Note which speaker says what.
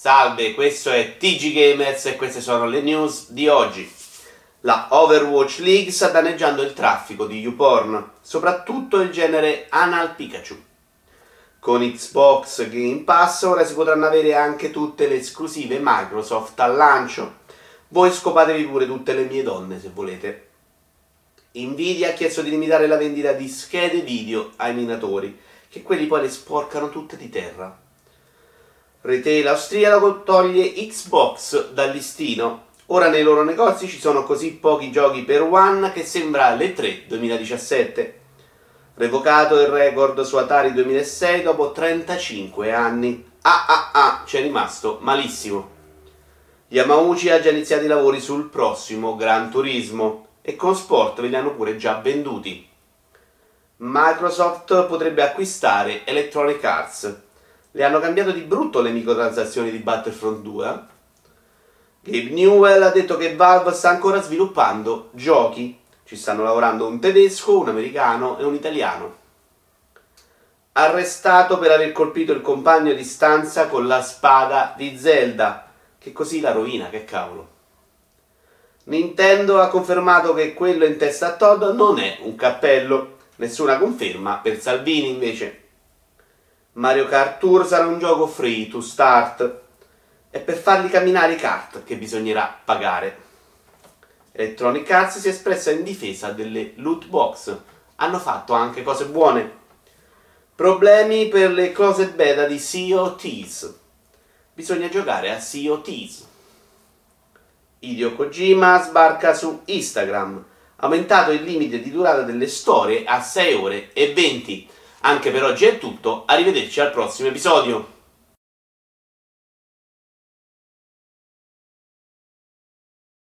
Speaker 1: Salve, questo è TG Gamers e queste sono le news di oggi. La Overwatch League sta danneggiando il traffico di YouPorn, soprattutto il genere Anal Pikachu. Con Xbox Game Pass ora si potranno avere anche tutte le esclusive Microsoft al lancio. Voi scopatevi pure tutte le mie donne se volete. Nvidia ha chiesto di limitare la vendita di schede video ai minatori, che quelli poi le sporcano tutte di terra. Retail austriaco toglie Xbox dal listino. Ora nei loro negozi ci sono così pochi giochi per One che sembra le 3 2017. Revocato il record su Atari 2006 dopo 35 anni. Ah ah ah, c'è rimasto malissimo. Yamauchi ha già iniziato i lavori sul prossimo Gran Turismo e con Sport ve li hanno pure già venduti. Microsoft potrebbe acquistare Electronic Arts le hanno cambiato di brutto le microtransazioni di Battlefront 2. Eh? Gabe Newell ha detto che Valve sta ancora sviluppando giochi. Ci stanno lavorando un tedesco, un americano e un italiano. Arrestato per aver colpito il compagno di stanza con la spada di Zelda. Che così la rovina, che cavolo. Nintendo ha confermato che quello in testa a Todd non è un cappello. Nessuna conferma per Salvini invece. Mario Kart Tour sarà un gioco free to start. È per farli camminare i kart che bisognerà pagare. Electronic Arts si è espressa in difesa delle loot box. Hanno fatto anche cose buone. Problemi per le closed beta di COTs. Bisogna giocare a COTs. Hideo Kojima sbarca su Instagram. Aumentato il limite di durata delle storie a 6 ore e 20 anche per oggi è tutto, arrivederci al prossimo episodio.